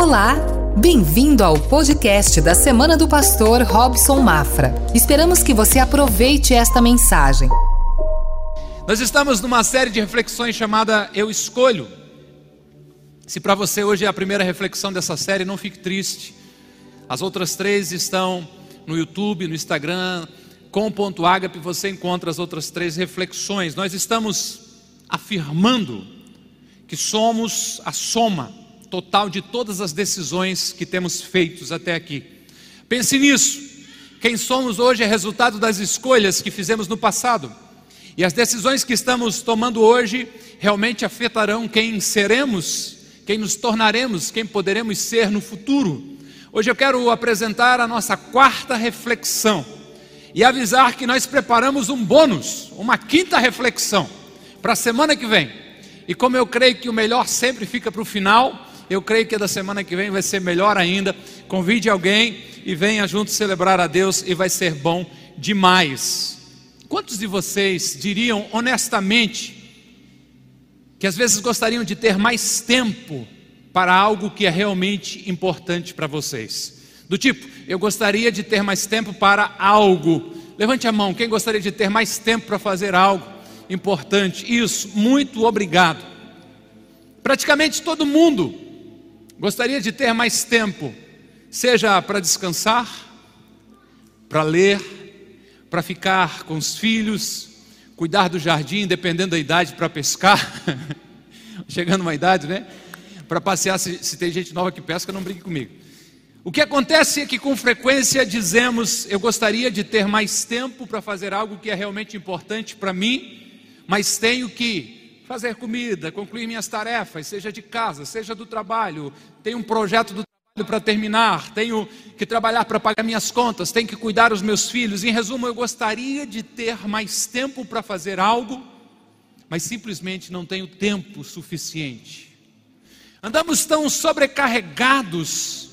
Olá, bem-vindo ao podcast da Semana do Pastor Robson Mafra. Esperamos que você aproveite esta mensagem. Nós estamos numa série de reflexões chamada Eu Escolho. Se para você hoje é a primeira reflexão dessa série, não fique triste. As outras três estão no YouTube, no Instagram, com ponto você encontra as outras três reflexões. Nós estamos afirmando que somos a soma total de todas as decisões que temos feitos até aqui. Pense nisso. Quem somos hoje é resultado das escolhas que fizemos no passado. E as decisões que estamos tomando hoje realmente afetarão quem seremos, quem nos tornaremos, quem poderemos ser no futuro. Hoje eu quero apresentar a nossa quarta reflexão e avisar que nós preparamos um bônus, uma quinta reflexão para a semana que vem. E como eu creio que o melhor sempre fica para o final, eu creio que da semana que vem vai ser melhor ainda. Convide alguém e venha junto celebrar a Deus e vai ser bom demais. Quantos de vocês diriam honestamente que às vezes gostariam de ter mais tempo para algo que é realmente importante para vocês? Do tipo, eu gostaria de ter mais tempo para algo. Levante a mão, quem gostaria de ter mais tempo para fazer algo importante? Isso, muito obrigado. Praticamente todo mundo Gostaria de ter mais tempo, seja para descansar, para ler, para ficar com os filhos, cuidar do jardim, dependendo da idade, para pescar. Chegando uma idade, né? Para passear, se, se tem gente nova que pesca, não brigue comigo. O que acontece é que com frequência dizemos: eu gostaria de ter mais tempo para fazer algo que é realmente importante para mim, mas tenho que fazer comida, concluir minhas tarefas, seja de casa, seja do trabalho, tenho um projeto do trabalho para terminar, tenho que trabalhar para pagar minhas contas, tenho que cuidar dos meus filhos. Em resumo, eu gostaria de ter mais tempo para fazer algo, mas simplesmente não tenho tempo suficiente. Andamos tão sobrecarregados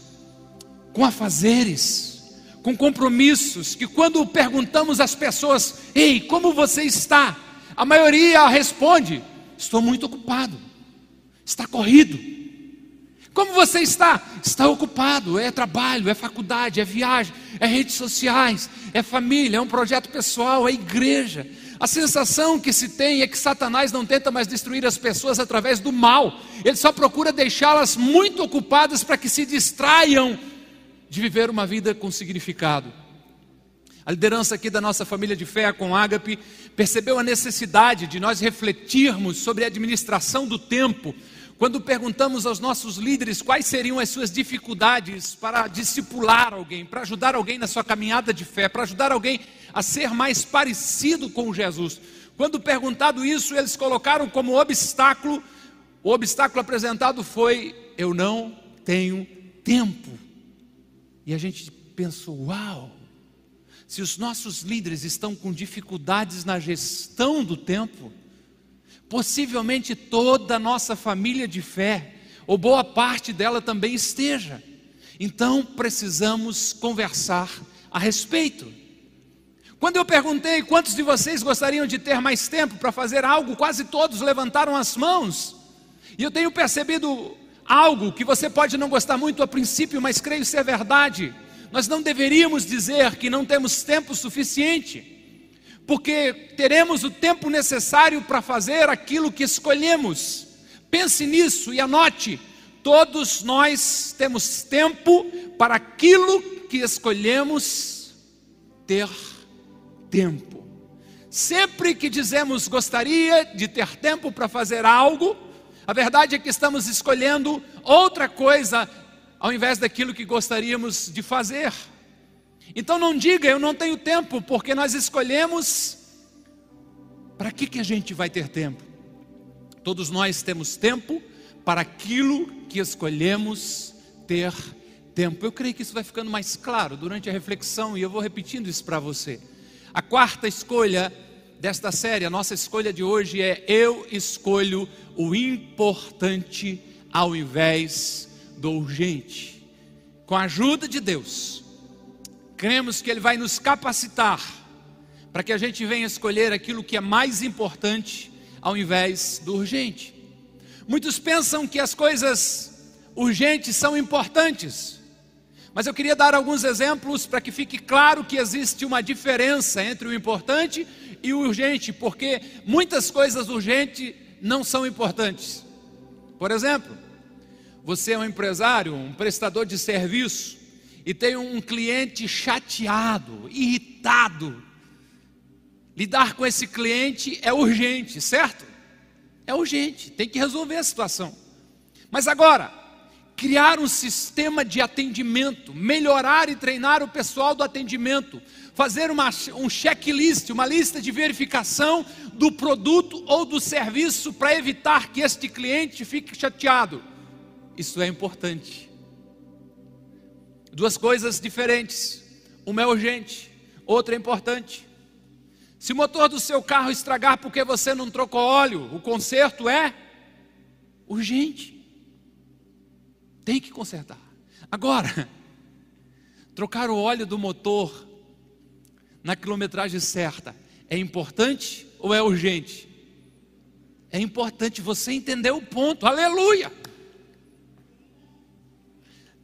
com afazeres, com compromissos, que quando perguntamos às pessoas: Ei, como você está? A maioria responde: Estou muito ocupado. Está corrido. Como você está? Está ocupado. É trabalho, é faculdade, é viagem, é redes sociais, é família, é um projeto pessoal, é igreja. A sensação que se tem é que Satanás não tenta mais destruir as pessoas através do mal, ele só procura deixá-las muito ocupadas para que se distraiam de viver uma vida com significado. A liderança aqui da nossa família de fé com Ágape percebeu a necessidade de nós refletirmos sobre a administração do tempo. Quando perguntamos aos nossos líderes quais seriam as suas dificuldades para discipular alguém, para ajudar alguém na sua caminhada de fé, para ajudar alguém a ser mais parecido com Jesus. Quando perguntado isso, eles colocaram como obstáculo, o obstáculo apresentado foi: eu não tenho tempo. E a gente pensou: uau, se os nossos líderes estão com dificuldades na gestão do tempo, possivelmente toda a nossa família de fé, ou boa parte dela também esteja. Então precisamos conversar a respeito. Quando eu perguntei quantos de vocês gostariam de ter mais tempo para fazer algo, quase todos levantaram as mãos. E eu tenho percebido algo que você pode não gostar muito a princípio, mas creio ser verdade nós não deveríamos dizer que não temos tempo suficiente, porque teremos o tempo necessário para fazer aquilo que escolhemos. Pense nisso e anote: todos nós temos tempo para aquilo que escolhemos ter tempo. Sempre que dizemos gostaria de ter tempo para fazer algo, a verdade é que estamos escolhendo outra coisa ao invés daquilo que gostaríamos de fazer. Então não diga eu não tenho tempo, porque nós escolhemos para que, que a gente vai ter tempo. Todos nós temos tempo para aquilo que escolhemos ter tempo. Eu creio que isso vai ficando mais claro durante a reflexão e eu vou repetindo isso para você. A quarta escolha desta série, a nossa escolha de hoje é eu escolho o importante ao invés do urgente. Com a ajuda de Deus, cremos que Ele vai nos capacitar para que a gente venha escolher aquilo que é mais importante ao invés do urgente. Muitos pensam que as coisas urgentes são importantes. Mas eu queria dar alguns exemplos para que fique claro que existe uma diferença entre o importante e o urgente, porque muitas coisas urgentes não são importantes. Por exemplo, você é um empresário, um prestador de serviço, e tem um cliente chateado, irritado. Lidar com esse cliente é urgente, certo? É urgente, tem que resolver a situação. Mas agora, criar um sistema de atendimento, melhorar e treinar o pessoal do atendimento, fazer uma, um checklist, uma lista de verificação do produto ou do serviço para evitar que este cliente fique chateado. Isso é importante. Duas coisas diferentes. Uma é urgente, outra é importante. Se o motor do seu carro estragar porque você não trocou óleo, o conserto é urgente. Tem que consertar. Agora, trocar o óleo do motor na quilometragem certa é importante ou é urgente? É importante você entender o ponto. Aleluia!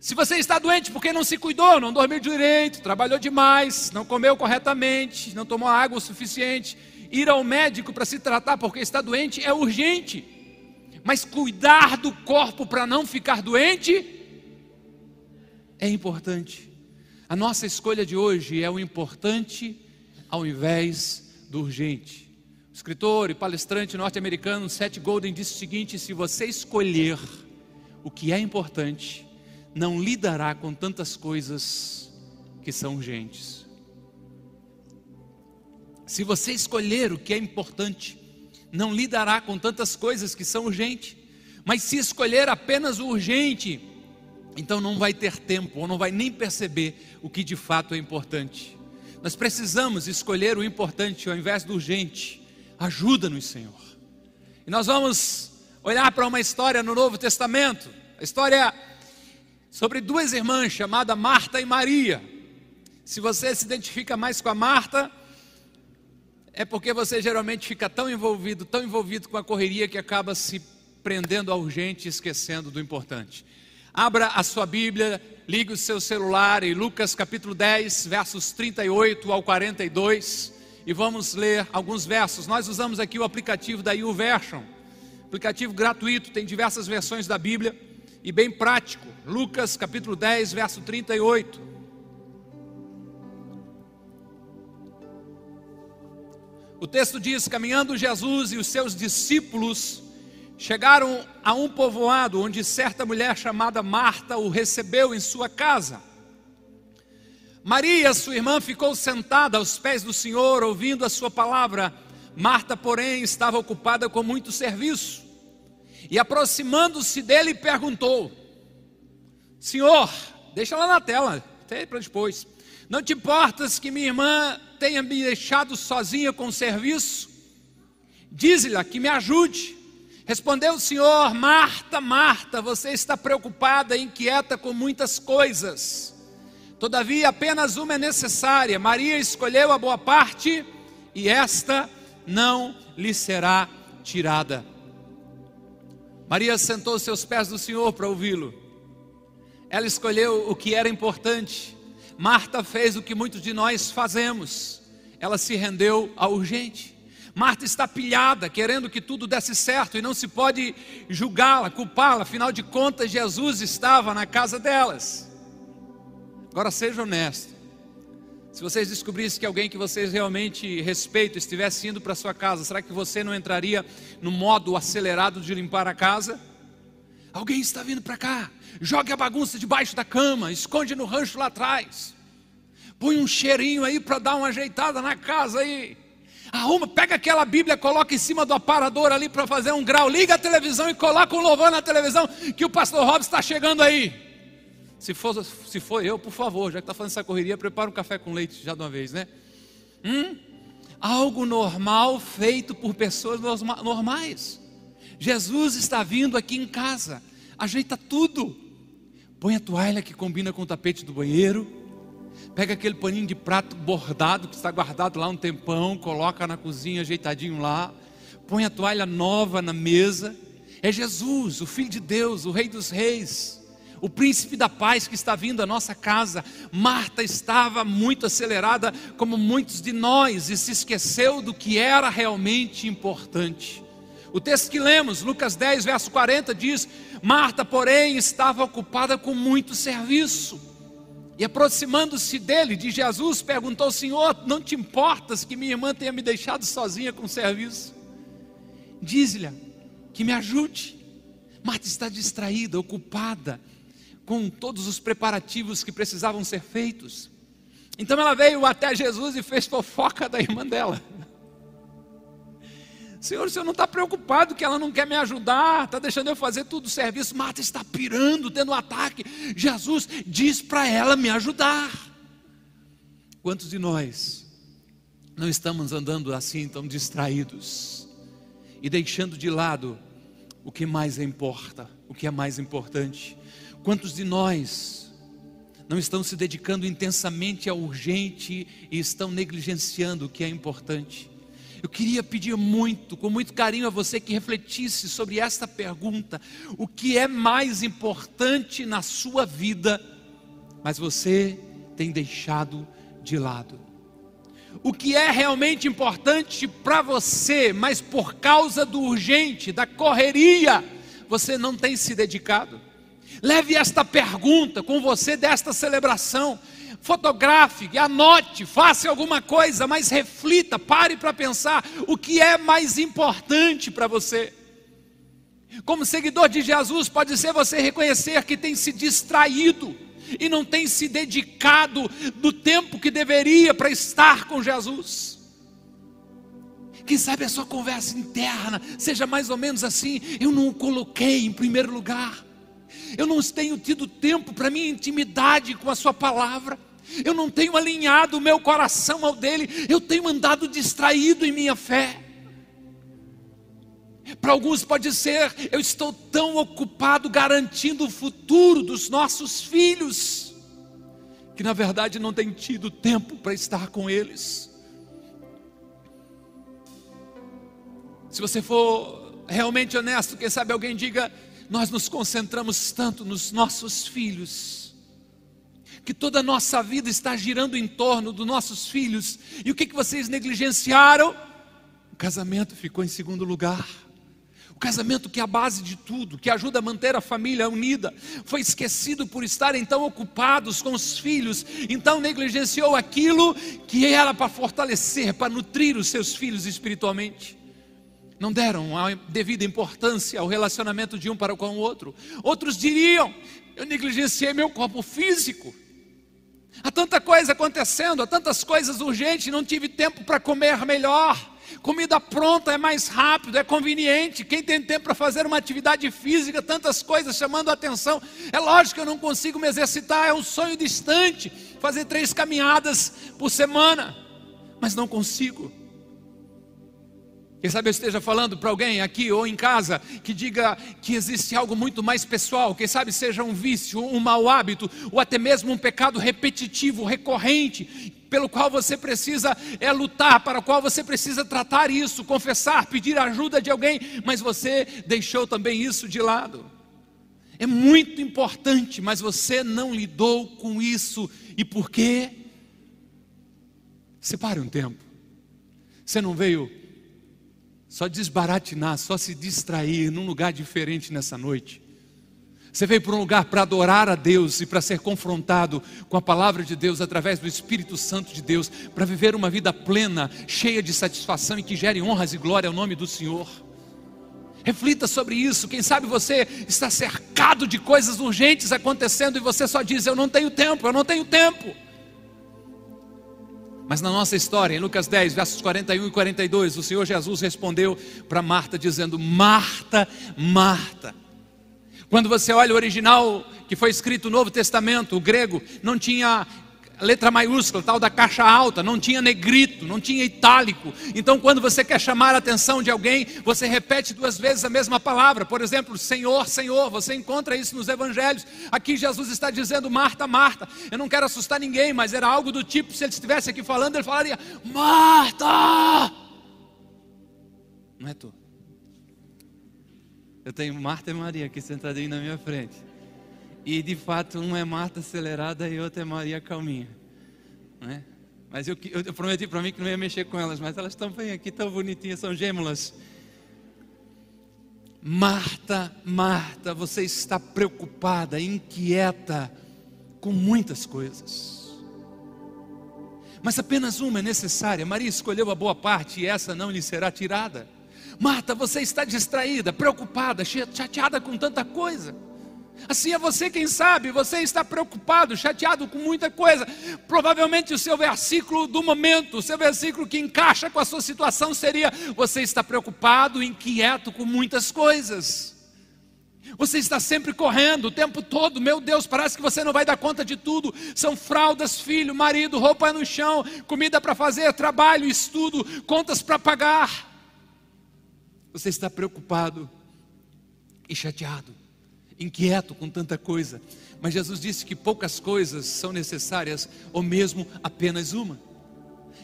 Se você está doente porque não se cuidou, não dormiu direito, trabalhou demais, não comeu corretamente, não tomou água o suficiente, ir ao médico para se tratar porque está doente é urgente. Mas cuidar do corpo para não ficar doente é importante. A nossa escolha de hoje é o importante ao invés do urgente. O escritor e palestrante norte-americano Seth Golden disse o seguinte: se você escolher o que é importante, não lidará com tantas coisas que são urgentes. Se você escolher o que é importante, não lidará com tantas coisas que são urgentes. Mas se escolher apenas o urgente, então não vai ter tempo, ou não vai nem perceber o que de fato é importante. Nós precisamos escolher o importante ao invés do urgente. Ajuda-nos, Senhor. E nós vamos olhar para uma história no Novo Testamento, a história sobre duas irmãs chamadas Marta e Maria. Se você se identifica mais com a Marta, é porque você geralmente fica tão envolvido, tão envolvido com a correria que acaba se prendendo ao urgente e esquecendo do importante. Abra a sua Bíblia, ligue o seu celular em Lucas capítulo 10, versos 38 ao 42, e vamos ler alguns versos. Nós usamos aqui o aplicativo da YouVersion, aplicativo gratuito, tem diversas versões da Bíblia e bem prático. Lucas capítulo 10, verso 38. O texto diz: caminhando Jesus e os seus discípulos chegaram a um povoado onde certa mulher chamada Marta o recebeu em sua casa. Maria, sua irmã, ficou sentada aos pés do Senhor, ouvindo a sua palavra. Marta, porém, estava ocupada com muito serviço. E aproximando-se dele, perguntou: Senhor, deixa lá na tela, até para depois. Não te importas que minha irmã tenha me deixado sozinha com o serviço? Diz-lhe que me ajude. Respondeu o Senhor: Marta, Marta, você está preocupada e inquieta com muitas coisas. Todavia, apenas uma é necessária. Maria escolheu a boa parte e esta não lhe será tirada. Maria sentou se aos pés do Senhor para ouvi-lo. Ela escolheu o que era importante Marta fez o que muitos de nós fazemos, ela se rendeu ao urgente. Marta está pilhada, querendo que tudo desse certo, e não se pode julgá-la, culpá-la, afinal de contas, Jesus estava na casa delas. Agora seja honesto. Se vocês descobrissem que alguém que vocês realmente respeitam estivesse indo para sua casa, será que você não entraria no modo acelerado de limpar a casa? Alguém está vindo para cá, jogue a bagunça debaixo da cama, esconde no rancho lá atrás. Põe um cheirinho aí para dar uma ajeitada na casa aí. Arruma, pega aquela Bíblia, coloca em cima do aparador ali para fazer um grau. Liga a televisão e coloca um louvor na televisão que o pastor Robson está chegando aí. Se for, se for eu, por favor, já que está fazendo essa correria, prepara um café com leite já de uma vez, né? Hum? Algo normal feito por pessoas normais. Jesus está vindo aqui em casa, ajeita tudo. Põe a toalha que combina com o tapete do banheiro. Pega aquele paninho de prato bordado que está guardado lá um tempão, coloca na cozinha ajeitadinho lá. Põe a toalha nova na mesa. É Jesus, o Filho de Deus, o Rei dos Reis. O príncipe da paz que está vindo à nossa casa. Marta estava muito acelerada, como muitos de nós, e se esqueceu do que era realmente importante. O texto que lemos, Lucas 10, verso 40, diz: Marta, porém, estava ocupada com muito serviço. E aproximando-se dele, de Jesus, perguntou: Senhor, não te importas que minha irmã tenha me deixado sozinha com o serviço? Diz-lhe que me ajude. Marta está distraída, ocupada com todos os preparativos que precisavam ser feitos. Então ela veio até Jesus e fez fofoca da irmã dela. Senhor, o senhor não está preocupado que ela não quer me ajudar, está deixando eu fazer tudo o serviço. Marta está pirando, tendo um ataque. Jesus diz para ela me ajudar. Quantos de nós não estamos andando assim, tão distraídos e deixando de lado o que mais importa, o que é mais importante? Quantos de nós não estão se dedicando intensamente ao urgente e estão negligenciando o que é importante? Eu queria pedir muito, com muito carinho a você que refletisse sobre esta pergunta: o que é mais importante na sua vida, mas você tem deixado de lado? O que é realmente importante para você, mas por causa do urgente, da correria, você não tem se dedicado? Leve esta pergunta com você desta celebração. Fotografe, anote, faça alguma coisa, mas reflita, pare para pensar o que é mais importante para você. Como seguidor de Jesus, pode ser você reconhecer que tem se distraído e não tem se dedicado do tempo que deveria para estar com Jesus. Quem sabe a sua conversa interna seja mais ou menos assim: eu não o coloquei em primeiro lugar eu não tenho tido tempo para minha intimidade com a Sua palavra, eu não tenho alinhado o meu coração ao dele, eu tenho andado distraído em minha fé. Para alguns pode ser, eu estou tão ocupado garantindo o futuro dos nossos filhos, que na verdade não tenho tido tempo para estar com eles. Se você for realmente honesto, quem sabe alguém diga: nós nos concentramos tanto nos nossos filhos, que toda a nossa vida está girando em torno dos nossos filhos, e o que, que vocês negligenciaram? O casamento ficou em segundo lugar. O casamento que é a base de tudo, que ajuda a manter a família unida, foi esquecido por estarem tão ocupados com os filhos, então negligenciou aquilo que era para fortalecer, para nutrir os seus filhos espiritualmente não deram a devida importância ao relacionamento de um para com o outro. Outros diriam: eu negligenciei meu corpo físico. Há tanta coisa acontecendo, há tantas coisas urgentes, não tive tempo para comer melhor. Comida pronta é mais rápido, é conveniente. Quem tem tempo para fazer uma atividade física, tantas coisas chamando a atenção. É lógico que eu não consigo me exercitar, é um sonho distante fazer três caminhadas por semana, mas não consigo. Quem sabe eu esteja falando para alguém aqui ou em casa que diga que existe algo muito mais pessoal, quem sabe seja um vício, um mau hábito, ou até mesmo um pecado repetitivo, recorrente, pelo qual você precisa é lutar, para o qual você precisa tratar isso, confessar, pedir ajuda de alguém, mas você deixou também isso de lado. É muito importante, mas você não lidou com isso. E por quê? Separe um tempo. Você não veio só desbaratinar, só se distrair num lugar diferente nessa noite. Você veio para um lugar para adorar a Deus e para ser confrontado com a palavra de Deus através do Espírito Santo de Deus, para viver uma vida plena, cheia de satisfação e que gere honras e glória ao nome do Senhor. Reflita sobre isso. Quem sabe você está cercado de coisas urgentes acontecendo e você só diz: Eu não tenho tempo, eu não tenho tempo. Mas na nossa história, em Lucas 10, versos 41 e 42, o Senhor Jesus respondeu para Marta, dizendo: Marta, Marta. Quando você olha o original que foi escrito no Novo Testamento, o grego, não tinha letra maiúscula, tal da caixa alta, não tinha negrito, não tinha itálico. Então, quando você quer chamar a atenção de alguém, você repete duas vezes a mesma palavra. Por exemplo, Senhor, Senhor, você encontra isso nos evangelhos. Aqui Jesus está dizendo Marta, Marta. Eu não quero assustar ninguém, mas era algo do tipo, se ele estivesse aqui falando, ele falaria: Marta! Não é tu. Eu tenho Marta e Maria aqui sentadinho na minha frente. E de fato, uma é Marta acelerada e outra é Maria calminha. Né? Mas eu, eu, prometi para mim que não ia mexer com elas, mas elas estão bem aqui, tão bonitinhas, são gêmeas. Marta, Marta, você está preocupada, inquieta com muitas coisas. Mas apenas uma é necessária. Maria escolheu a boa parte e essa não lhe será tirada. Marta, você está distraída, preocupada, chateada com tanta coisa. Assim é você, quem sabe, você está preocupado, chateado com muita coisa. Provavelmente o seu versículo do momento, o seu versículo que encaixa com a sua situação seria: você está preocupado, inquieto com muitas coisas. Você está sempre correndo o tempo todo, meu Deus, parece que você não vai dar conta de tudo. São fraldas, filho, marido, roupa no chão, comida para fazer, trabalho, estudo, contas para pagar. Você está preocupado e chateado inquieto com tanta coisa. Mas Jesus disse que poucas coisas são necessárias, ou mesmo apenas uma.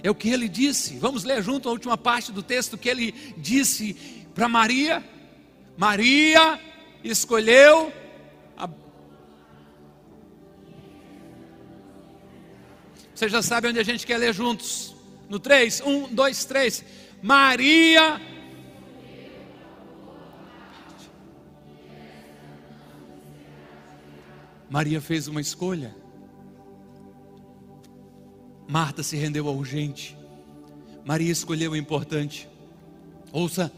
É o que ele disse. Vamos ler junto a última parte do texto que ele disse para Maria. Maria escolheu a... Você já sabe onde a gente quer ler juntos. No 3, 1, 2, 3. Maria Maria fez uma escolha. Marta se rendeu ao urgente. Maria escolheu o importante. Ouça,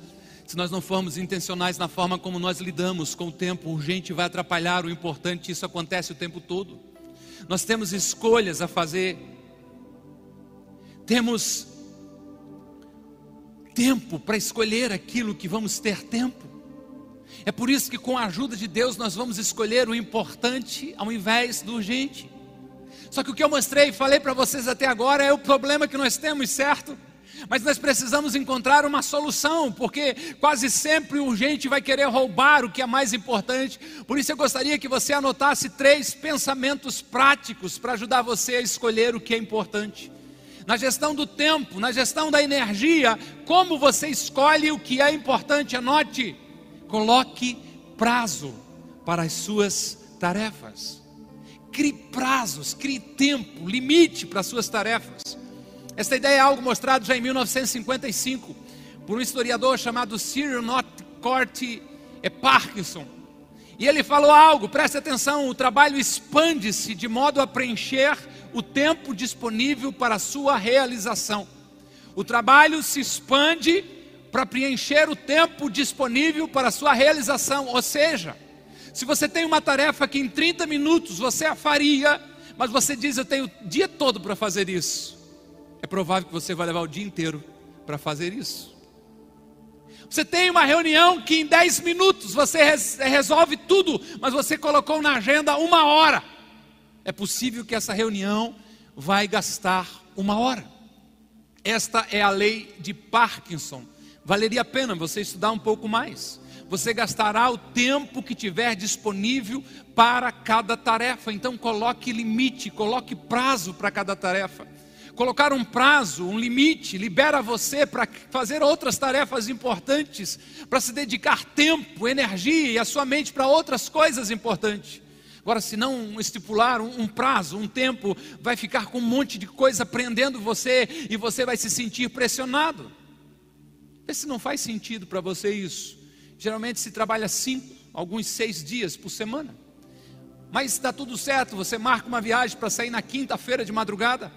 se nós não formos intencionais na forma como nós lidamos com o tempo, o urgente vai atrapalhar o importante, isso acontece o tempo todo. Nós temos escolhas a fazer, temos tempo para escolher aquilo que vamos ter tempo. É por isso que, com a ajuda de Deus, nós vamos escolher o importante ao invés do urgente. Só que o que eu mostrei e falei para vocês até agora é o problema que nós temos, certo? Mas nós precisamos encontrar uma solução, porque quase sempre o urgente vai querer roubar o que é mais importante. Por isso eu gostaria que você anotasse três pensamentos práticos para ajudar você a escolher o que é importante. Na gestão do tempo, na gestão da energia, como você escolhe o que é importante? Anote. Coloque prazo para as suas tarefas. Crie prazos, crie tempo, limite para as suas tarefas. Esta ideia é algo mostrado já em 1955 por um historiador chamado Cyril Northcourt Parkinson. E ele falou algo, preste atenção: o trabalho expande-se de modo a preencher o tempo disponível para a sua realização. O trabalho se expande para preencher o tempo disponível para a sua realização. Ou seja, se você tem uma tarefa que em 30 minutos você a faria, mas você diz eu tenho o dia todo para fazer isso, é provável que você vai levar o dia inteiro para fazer isso. Você tem uma reunião que em 10 minutos você resolve tudo, mas você colocou na agenda uma hora. É possível que essa reunião vai gastar uma hora. Esta é a lei de Parkinson valeria a pena você estudar um pouco mais. Você gastará o tempo que tiver disponível para cada tarefa. Então coloque limite, coloque prazo para cada tarefa. Colocar um prazo, um limite, libera você para fazer outras tarefas importantes, para se dedicar tempo, energia e a sua mente para outras coisas importantes. Agora, se não estipular um, um, prazo, um tempo, vai ficar com um monte de coisa prendendo você e você vai se sentir pressionado. Vê se não faz sentido para você isso. Geralmente se trabalha cinco, alguns seis dias por semana. Mas está tudo certo, você marca uma viagem para sair na quinta-feira de madrugada.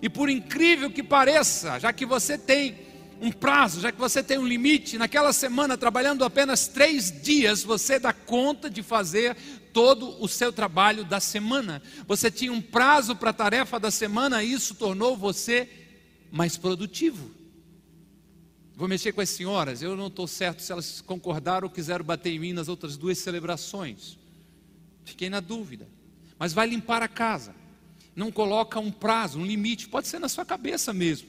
E por incrível que pareça, já que você tem um prazo, já que você tem um limite, naquela semana, trabalhando apenas três dias, você dá conta de fazer todo o seu trabalho da semana. Você tinha um prazo para a tarefa da semana, e isso tornou você mais produtivo. Vou mexer com as senhoras. Eu não estou certo se elas concordaram ou quiseram bater em mim nas outras duas celebrações. Fiquei na dúvida. Mas vai limpar a casa. Não coloca um prazo, um limite. Pode ser na sua cabeça mesmo.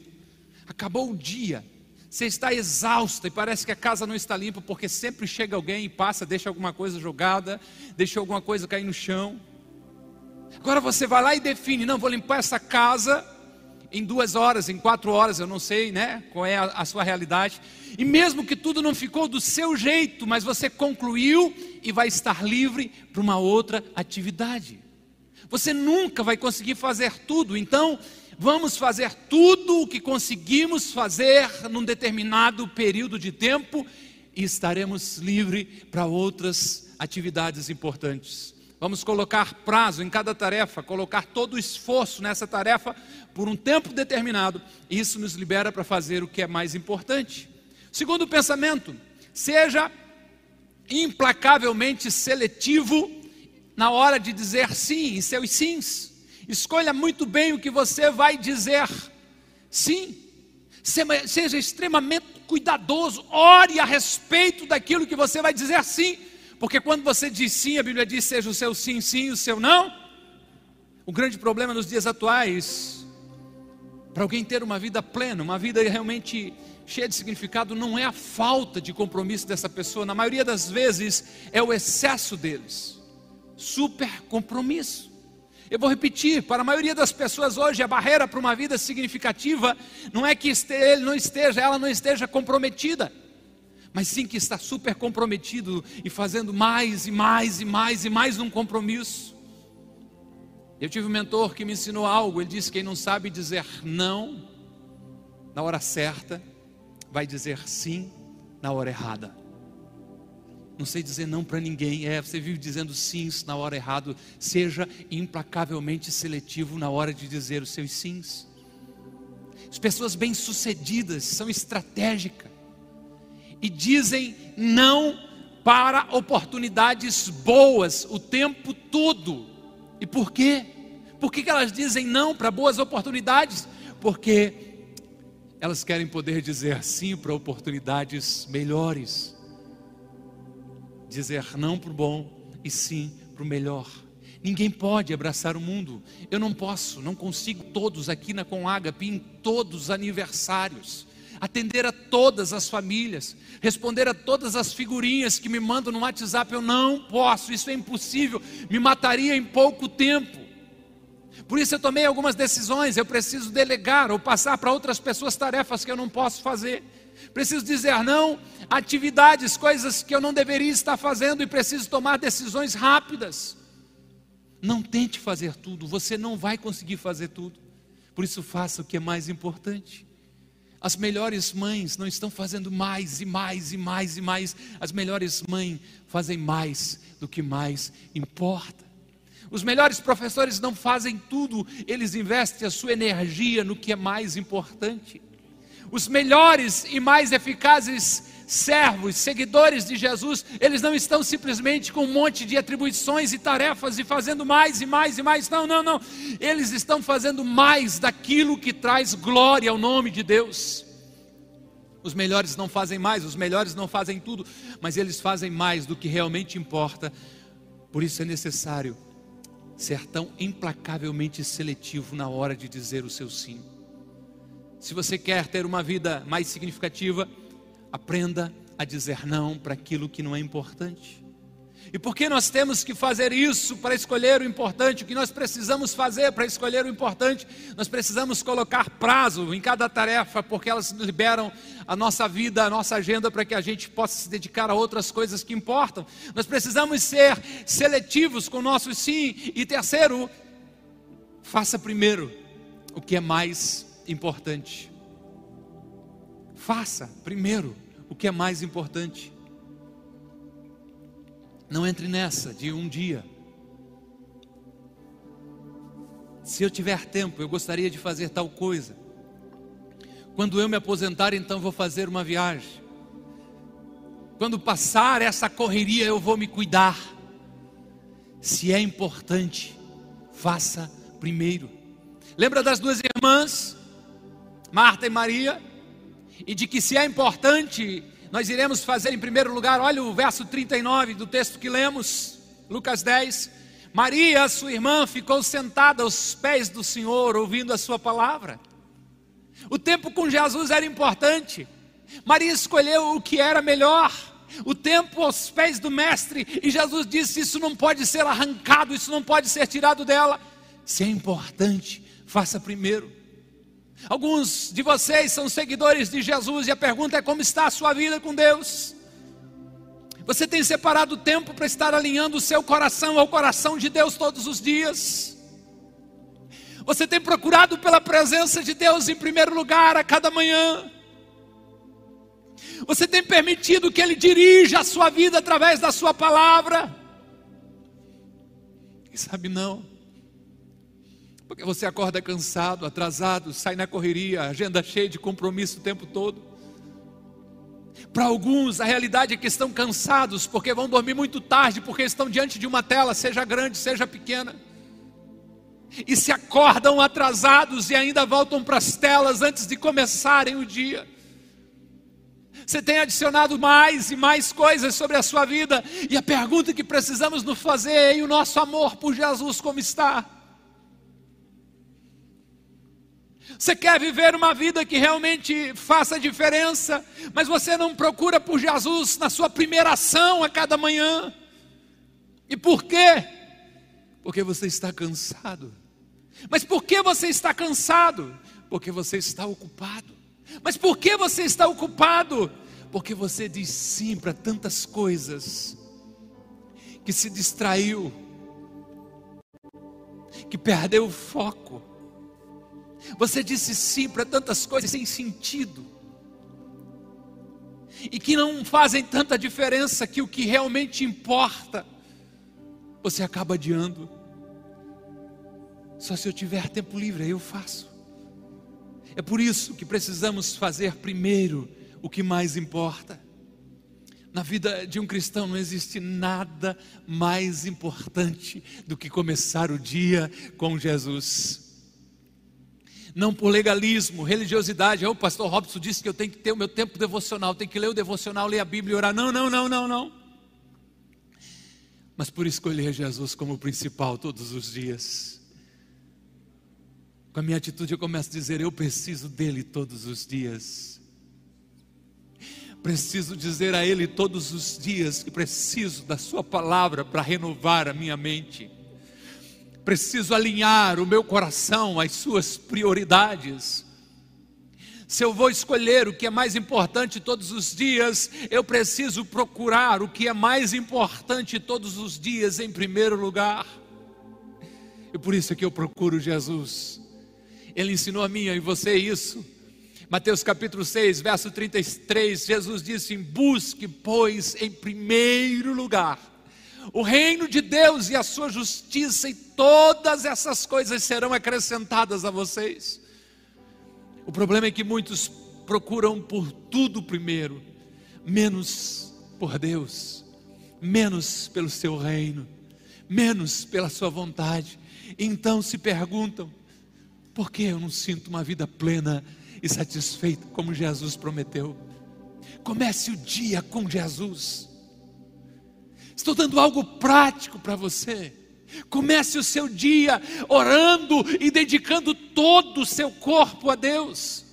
Acabou o dia. Você está exausta e parece que a casa não está limpa porque sempre chega alguém e passa, deixa alguma coisa jogada, deixa alguma coisa cair no chão. Agora você vai lá e define: não, vou limpar essa casa em duas horas, em quatro horas, eu não sei, né? Qual é a, a sua realidade. E mesmo que tudo não ficou do seu jeito, mas você concluiu e vai estar livre para uma outra atividade. Você nunca vai conseguir fazer tudo, então vamos fazer tudo o que conseguimos fazer num determinado período de tempo e estaremos livres para outras atividades importantes. Vamos colocar prazo em cada tarefa, colocar todo o esforço nessa tarefa por um tempo determinado. Isso nos libera para fazer o que é mais importante. Segundo pensamento, seja implacavelmente seletivo na hora de dizer sim em seus sims. Escolha muito bem o que você vai dizer sim. Seja extremamente cuidadoso, ore a respeito daquilo que você vai dizer sim. Porque quando você diz sim, a Bíblia diz seja o seu sim, sim, o seu não. O grande problema nos dias atuais, para alguém ter uma vida plena, uma vida realmente cheia de significado, não é a falta de compromisso dessa pessoa, na maioria das vezes é o excesso deles. Super compromisso. Eu vou repetir, para a maioria das pessoas hoje, a barreira para uma vida significativa não é que ele não esteja, ela não esteja comprometida mas sim que está super comprometido e fazendo mais e mais e mais e mais um compromisso. Eu tive um mentor que me ensinou algo, ele disse: quem não sabe dizer não na hora certa, vai dizer sim na hora errada. Não sei dizer não para ninguém, é, você vive dizendo sim na hora errada, seja implacavelmente seletivo na hora de dizer os seus sims. As pessoas bem-sucedidas são estratégicas e dizem não para oportunidades boas o tempo todo. E por quê? Por que elas dizem não para boas oportunidades? Porque elas querem poder dizer sim para oportunidades melhores. Dizer não para o bom e sim para o melhor. Ninguém pode abraçar o mundo. Eu não posso, não consigo todos aqui na Conágape em todos os aniversários atender a todas as famílias, responder a todas as figurinhas que me mandam no WhatsApp. Eu não posso, isso é impossível, me mataria em pouco tempo. Por isso eu tomei algumas decisões. Eu preciso delegar ou passar para outras pessoas tarefas que eu não posso fazer. Preciso dizer não atividades, coisas que eu não deveria estar fazendo e preciso tomar decisões rápidas. Não tente fazer tudo, você não vai conseguir fazer tudo. Por isso, faça o que é mais importante. As melhores mães não estão fazendo mais e mais e mais e mais. As melhores mães fazem mais do que mais importa. Os melhores professores não fazem tudo, eles investem a sua energia no que é mais importante. Os melhores e mais eficazes servos, seguidores de Jesus, eles não estão simplesmente com um monte de atribuições e tarefas e fazendo mais e mais e mais. Não, não, não. Eles estão fazendo mais daquilo que traz glória ao nome de Deus. Os melhores não fazem mais, os melhores não fazem tudo, mas eles fazem mais do que realmente importa. Por isso é necessário ser tão implacavelmente seletivo na hora de dizer o seu sim. Se você quer ter uma vida mais significativa, Aprenda a dizer não para aquilo que não é importante. E por que nós temos que fazer isso para escolher o importante? O que nós precisamos fazer para escolher o importante? Nós precisamos colocar prazo em cada tarefa, porque elas liberam a nossa vida, a nossa agenda, para que a gente possa se dedicar a outras coisas que importam. Nós precisamos ser seletivos com o nosso sim. E terceiro, faça primeiro o que é mais importante. Faça primeiro o que é mais importante. Não entre nessa de um dia. Se eu tiver tempo, eu gostaria de fazer tal coisa. Quando eu me aposentar, então vou fazer uma viagem. Quando passar essa correria, eu vou me cuidar. Se é importante, faça primeiro. Lembra das duas irmãs, Marta e Maria? e de que se é importante, nós iremos fazer em primeiro lugar, olha o verso 39 do texto que lemos, Lucas 10. Maria, sua irmã, ficou sentada aos pés do Senhor, ouvindo a sua palavra. O tempo com Jesus era importante. Maria escolheu o que era melhor, o tempo aos pés do Mestre, e Jesus disse: Isso não pode ser arrancado, isso não pode ser tirado dela. Se é importante, faça primeiro. Alguns de vocês são seguidores de Jesus e a pergunta é: como está a sua vida com Deus? Você tem separado tempo para estar alinhando o seu coração ao coração de Deus todos os dias? Você tem procurado pela presença de Deus em primeiro lugar a cada manhã? Você tem permitido que Ele dirija a sua vida através da Sua palavra? Quem sabe não. Porque você acorda cansado, atrasado, sai na correria, agenda cheia de compromisso o tempo todo. Para alguns, a realidade é que estão cansados porque vão dormir muito tarde, porque estão diante de uma tela, seja grande, seja pequena. E se acordam atrasados e ainda voltam para as telas antes de começarem o dia. Você tem adicionado mais e mais coisas sobre a sua vida, e a pergunta que precisamos nos fazer é: e o nosso amor por Jesus como está? Você quer viver uma vida que realmente faça diferença, mas você não procura por Jesus na sua primeira ação a cada manhã. E por quê? Porque você está cansado. Mas por que você está cansado? Porque você está ocupado. Mas por que você está ocupado? Porque você diz sim para tantas coisas, que se distraiu, que perdeu o foco. Você disse sim para tantas coisas sem sentido, e que não fazem tanta diferença que o que realmente importa, você acaba adiando. Só se eu tiver tempo livre, aí eu faço. É por isso que precisamos fazer primeiro o que mais importa. Na vida de um cristão não existe nada mais importante do que começar o dia com Jesus. Não por legalismo, religiosidade. O pastor Robson disse que eu tenho que ter o meu tempo devocional, tenho que ler o devocional, ler a Bíblia e orar. Não, não, não, não, não. Mas por escolher Jesus como principal todos os dias. Com a minha atitude eu começo a dizer: eu preciso dele todos os dias. Preciso dizer a ele todos os dias que preciso da sua palavra para renovar a minha mente. Preciso alinhar o meu coração às suas prioridades. Se eu vou escolher o que é mais importante todos os dias, eu preciso procurar o que é mais importante todos os dias em primeiro lugar. E por isso é que eu procuro Jesus ele ensinou a mim e você isso. Mateus capítulo 6, verso 33, Jesus disse: Busque, pois, em primeiro lugar o reino de Deus e a sua justiça, e todas essas coisas serão acrescentadas a vocês. O problema é que muitos procuram por tudo primeiro, menos por Deus, menos pelo seu reino, menos pela sua vontade. Então se perguntam: por que eu não sinto uma vida plena e satisfeita como Jesus prometeu? Comece o dia com Jesus. Estou dando algo prático para você. Comece o seu dia orando e dedicando todo o seu corpo a Deus.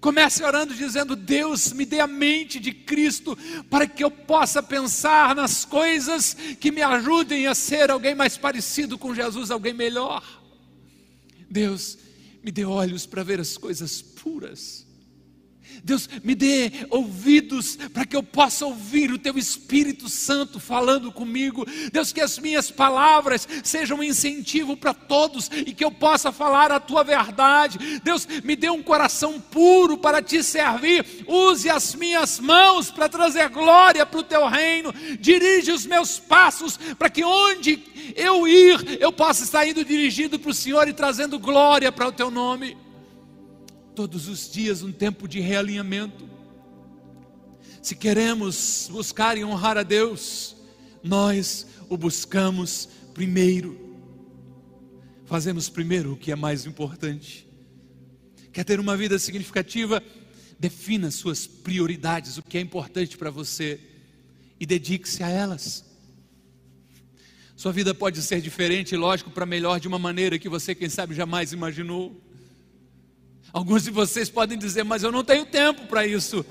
Comece orando dizendo: Deus, me dê a mente de Cristo para que eu possa pensar nas coisas que me ajudem a ser alguém mais parecido com Jesus, alguém melhor. Deus, me dê olhos para ver as coisas puras. Deus, me dê ouvidos para que eu possa ouvir o Teu Espírito Santo falando comigo. Deus, que as minhas palavras sejam um incentivo para todos e que eu possa falar a Tua verdade. Deus, me dê um coração puro para Te servir. Use as minhas mãos para trazer glória para o Teu reino. Dirige os meus passos para que onde eu ir, eu possa estar indo dirigido para o Senhor e trazendo glória para o Teu nome todos os dias um tempo de realinhamento. Se queremos buscar e honrar a Deus, nós o buscamos primeiro. Fazemos primeiro o que é mais importante. Quer ter uma vida significativa? Defina suas prioridades, o que é importante para você e dedique-se a elas. Sua vida pode ser diferente, lógico, para melhor de uma maneira que você, quem sabe, jamais imaginou. Alguns de vocês podem dizer, mas eu não tenho tempo para isso.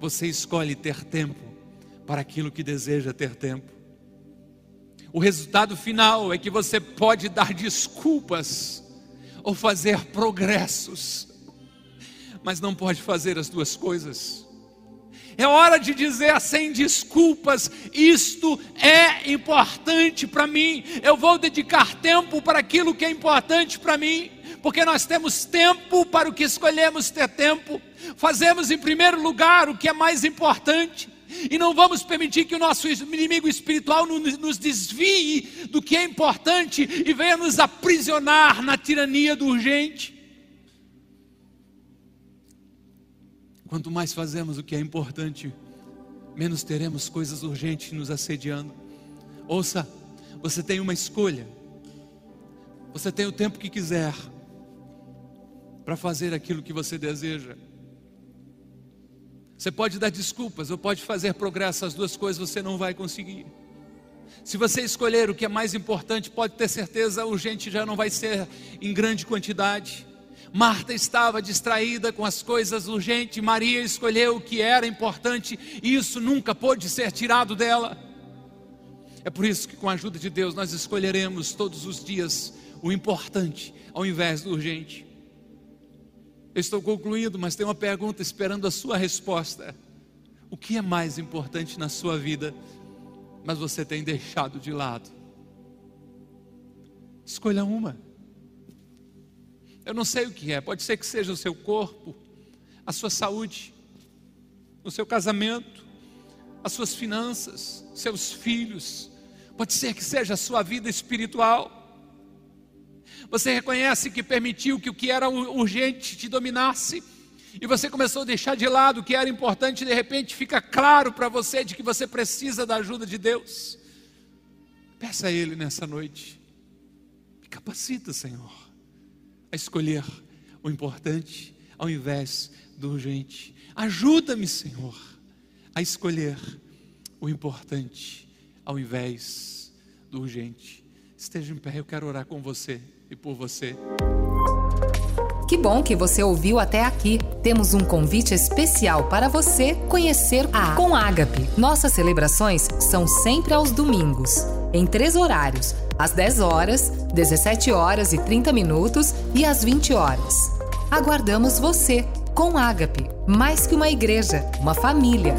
Você escolhe ter tempo para aquilo que deseja ter tempo. O resultado final é que você pode dar desculpas ou fazer progressos, mas não pode fazer as duas coisas. É hora de dizer sem desculpas: isto é importante para mim. Eu vou dedicar tempo para aquilo que é importante para mim, porque nós temos tempo para o que escolhemos ter tempo. Fazemos em primeiro lugar o que é mais importante. E não vamos permitir que o nosso inimigo espiritual nos desvie do que é importante e venha nos aprisionar na tirania do urgente. Quanto mais fazemos o que é importante, menos teremos coisas urgentes nos assediando. Ouça, você tem uma escolha. Você tem o tempo que quiser para fazer aquilo que você deseja. Você pode dar desculpas ou pode fazer progresso, as duas coisas você não vai conseguir. Se você escolher o que é mais importante, pode ter certeza, urgente já não vai ser em grande quantidade. Marta estava distraída com as coisas urgentes, Maria escolheu o que era importante, e isso nunca pôde ser tirado dela. É por isso que, com a ajuda de Deus, nós escolheremos todos os dias o importante ao invés do urgente. Eu estou concluindo, mas tem uma pergunta esperando a sua resposta. O que é mais importante na sua vida, mas você tem deixado de lado? Escolha uma. Eu não sei o que é, pode ser que seja o seu corpo, a sua saúde, o seu casamento, as suas finanças, seus filhos, pode ser que seja a sua vida espiritual. Você reconhece que permitiu que o que era urgente te dominasse, e você começou a deixar de lado o que era importante, e de repente fica claro para você de que você precisa da ajuda de Deus. Peça a Ele nessa noite, me capacita, Senhor a escolher o importante ao invés do urgente. Ajuda-me, Senhor, a escolher o importante ao invés do urgente. Esteja em pé, eu quero orar com você e por você. Que bom que você ouviu até aqui. Temos um convite especial para você conhecer a Com Ágape. Nossas celebrações são sempre aos domingos, em três horários às 10 horas, 17 horas e 30 minutos e às 20 horas. Aguardamos você com Ágape, mais que uma igreja, uma família.